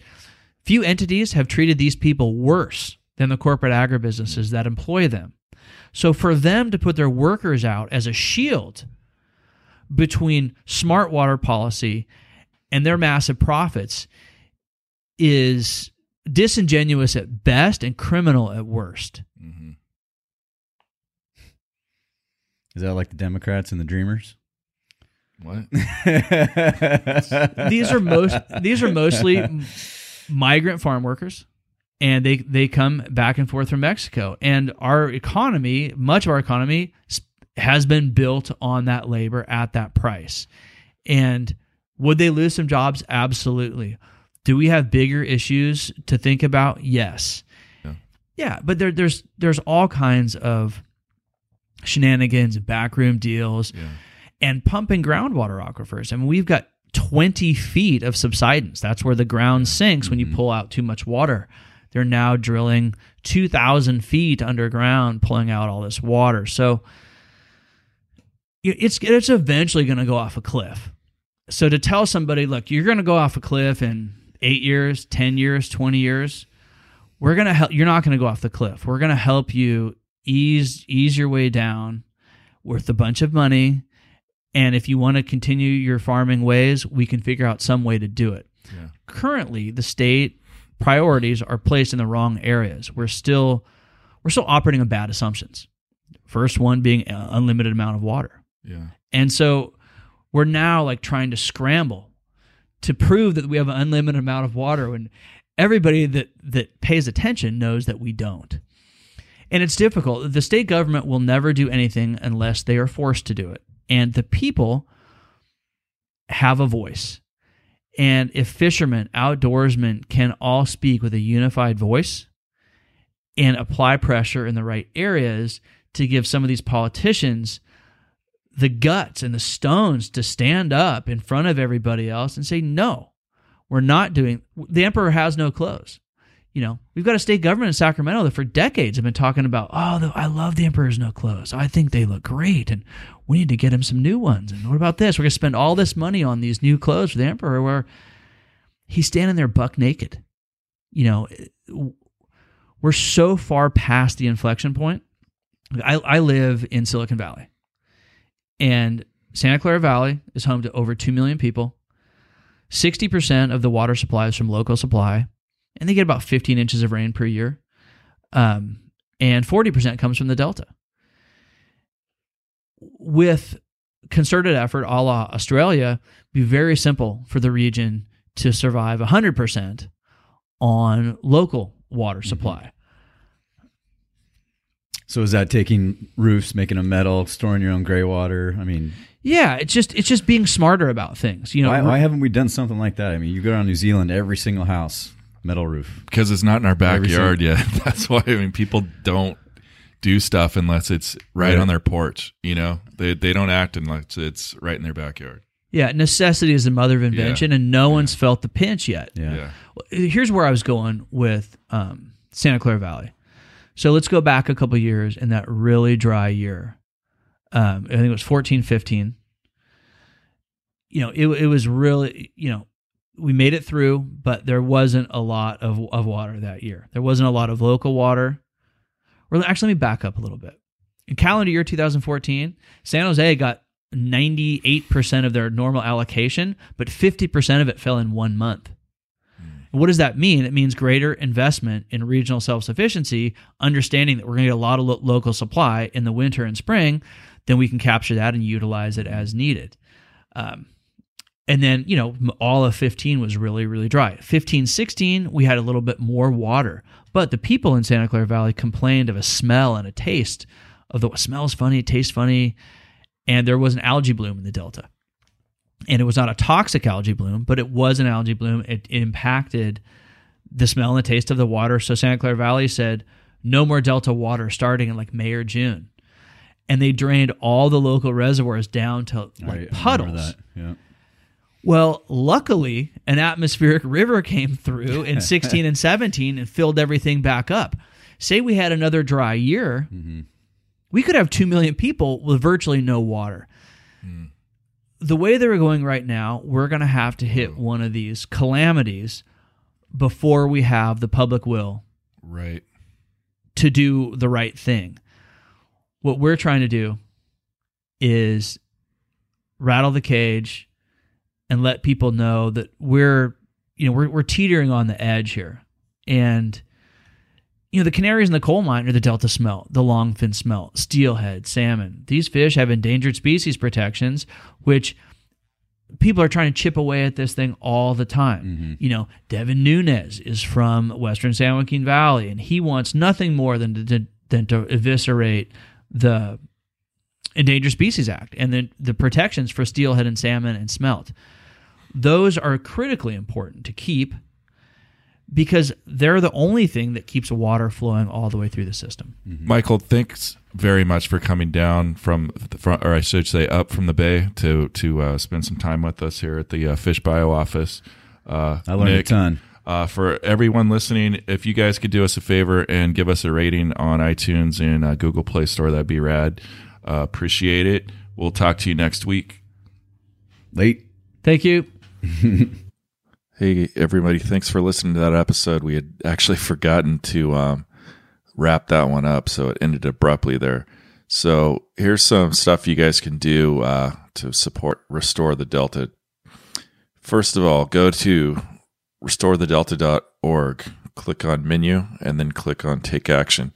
few entities have treated these people worse than the corporate agribusinesses that employ them. So for them to put their workers out as a shield between smart water policy and their massive profits is disingenuous at best and criminal at worst. Mm-hmm. Is that like the Democrats and the Dreamers? What? these are most these are mostly migrant farm workers and they they come back and forth from Mexico. And our economy, much of our economy, has been built on that labor at that price. And would they lose some jobs? Absolutely. Do we have bigger issues to think about? Yes. Yeah, yeah but there, there's there's all kinds of shenanigans, backroom deals, yeah. and pumping groundwater aquifers. I mean, we've got 20 feet of subsidence. That's where the ground sinks when you mm-hmm. pull out too much water. They're now drilling 2,000 feet underground, pulling out all this water. So it's it's eventually going to go off a cliff. So to tell somebody, look, you're going to go off a cliff in eight years, ten years, twenty years, we're going to help. You're not going to go off the cliff. We're going to help you ease ease your way down worth a bunch of money. And if you want to continue your farming ways, we can figure out some way to do it. Yeah. Currently, the state priorities are placed in the wrong areas. We're still we're still operating on bad assumptions. First one being uh, unlimited amount of water. Yeah. And so we're now like trying to scramble to prove that we have an unlimited amount of water when everybody that that pays attention knows that we don't. And it's difficult. The state government will never do anything unless they are forced to do it. And the people have a voice. And if fishermen, outdoorsmen can all speak with a unified voice and apply pressure in the right areas to give some of these politicians the guts and the stones to stand up in front of everybody else and say, no, we're not doing, the emperor has no clothes. You know, we've got a state government in Sacramento that for decades have been talking about, oh, I love the emperor's no clothes. I think they look great. And we need to get him some new ones. And what about this? We're going to spend all this money on these new clothes for the emperor where he's standing there buck naked. You know, we're so far past the inflection point. I, I live in Silicon Valley. And Santa Clara Valley is home to over 2 million people. 60% of the water supply is from local supply, and they get about 15 inches of rain per year. Um, and 40% comes from the Delta. With concerted effort a la Australia, be very simple for the region to survive 100% on local water supply. So is that taking roofs, making them metal, storing your own gray water? I mean, Yeah, it's just it's just being smarter about things. You know, why, why haven't we done something like that? I mean, you go down to New Zealand, every single house metal roof. because it's not in our backyard yet. That's why I mean people don't do stuff unless it's right, Right. on their porch. You know, they they don't act unless it's right in their backyard. yeah, necessity is the mother of invention, and no one's felt the pinch yet. Yeah. Yeah, here's where I was going with um, Santa Clara Valley. So let's go back a couple years in that really dry year. Um, I think it was 14, 15. You know, it, it was really, you know, we made it through, but there wasn't a lot of, of water that year. There wasn't a lot of local water. Or actually, let me back up a little bit. In calendar year 2014, San Jose got 98% of their normal allocation, but 50% of it fell in one month. What does that mean? It means greater investment in regional self sufficiency, understanding that we're going to get a lot of lo- local supply in the winter and spring, then we can capture that and utilize it as needed. Um, and then, you know, all of 15 was really, really dry. 15, 16, we had a little bit more water. But the people in Santa Clara Valley complained of a smell and a taste of the smells funny, tastes funny. And there was an algae bloom in the Delta and it was not a toxic algae bloom, but it was an algae bloom. It, it impacted the smell and the taste of the water. So Santa Clara Valley said, no more Delta water starting in like May or June. And they drained all the local reservoirs down to like I puddles. that. Yeah. Well, luckily, an atmospheric river came through in 16 and 17 and filled everything back up. Say we had another dry year, mm-hmm. we could have 2 million people with virtually no water. Mm. The way they're going right now, we're going to have to hit mm. one of these calamities before we have the public will right. to do the right thing. What we're trying to do is rattle the cage and let people know that we're you know we're we're teetering on the edge here. And you know the canaries in the coal mine are the delta smelt, the longfin smelt, steelhead, salmon. These fish have endangered species protections which people are trying to chip away at this thing all the time. Mm-hmm. You know, Devin Nunes is from Western San Joaquin Valley, and he wants nothing more than to, to- than to eviscerate the Endangered Species Act and the, the protections for steelhead and salmon and smelt. Those are critically important to keep because they're the only thing that keeps water flowing all the way through the system. Michael, thanks very much for coming down from, the front, or I should say, up from the bay to to uh, spend some time with us here at the uh, Fish Bio office. Uh, I learned Nick, a ton. Uh, for everyone listening, if you guys could do us a favor and give us a rating on iTunes and uh, Google Play Store, that'd be rad. Uh, appreciate it. We'll talk to you next week. Late. Thank you. Hey, everybody. Thanks for listening to that episode. We had actually forgotten to um, wrap that one up, so it ended abruptly there. So, here's some stuff you guys can do uh, to support Restore the Delta. First of all, go to restorethedelta.org, click on menu, and then click on take action.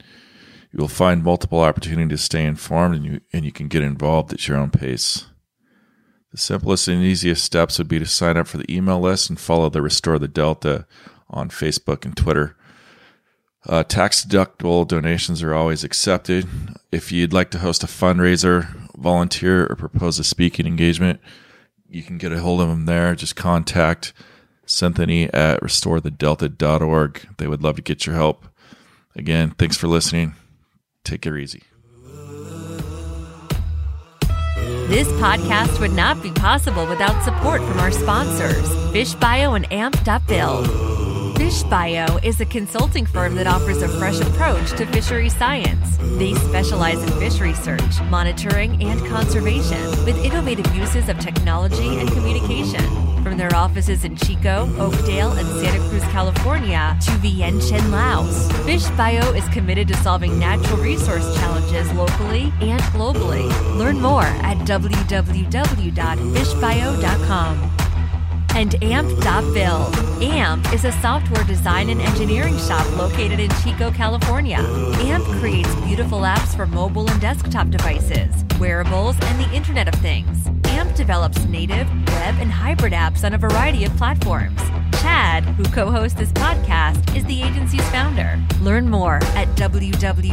You will find multiple opportunities to stay informed and you, and you can get involved at your own pace. The simplest and easiest steps would be to sign up for the email list and follow the Restore the Delta on Facebook and Twitter. Uh, tax deductible donations are always accepted. If you'd like to host a fundraiser, volunteer, or propose a speaking engagement, you can get a hold of them there. Just contact Cynthany at restorethedelta.org. They would love to get your help. Again, thanks for listening. Take it easy. This podcast would not be possible without support from our sponsors, Fish Bio and Amp.Build. Fish Bio is a consulting firm that offers a fresh approach to fishery science. They specialize in fish research, monitoring, and conservation with innovative uses of technology and communication. From their offices in Chico, Oakdale, and Santa Cruz, California, to Vientiane, Laos. Fish Bio is committed to solving natural resource challenges locally and globally. Learn more at www.fishbio.com and AMP.build. AMP is a software design and engineering shop located in Chico, California. AMP creates beautiful apps for mobile and desktop devices, wearables, and the Internet of Things. AMP develops native, web, and hybrid apps on a variety of platforms. Chad, who co hosts this podcast, is the agency's founder. Learn more at www.amp.build.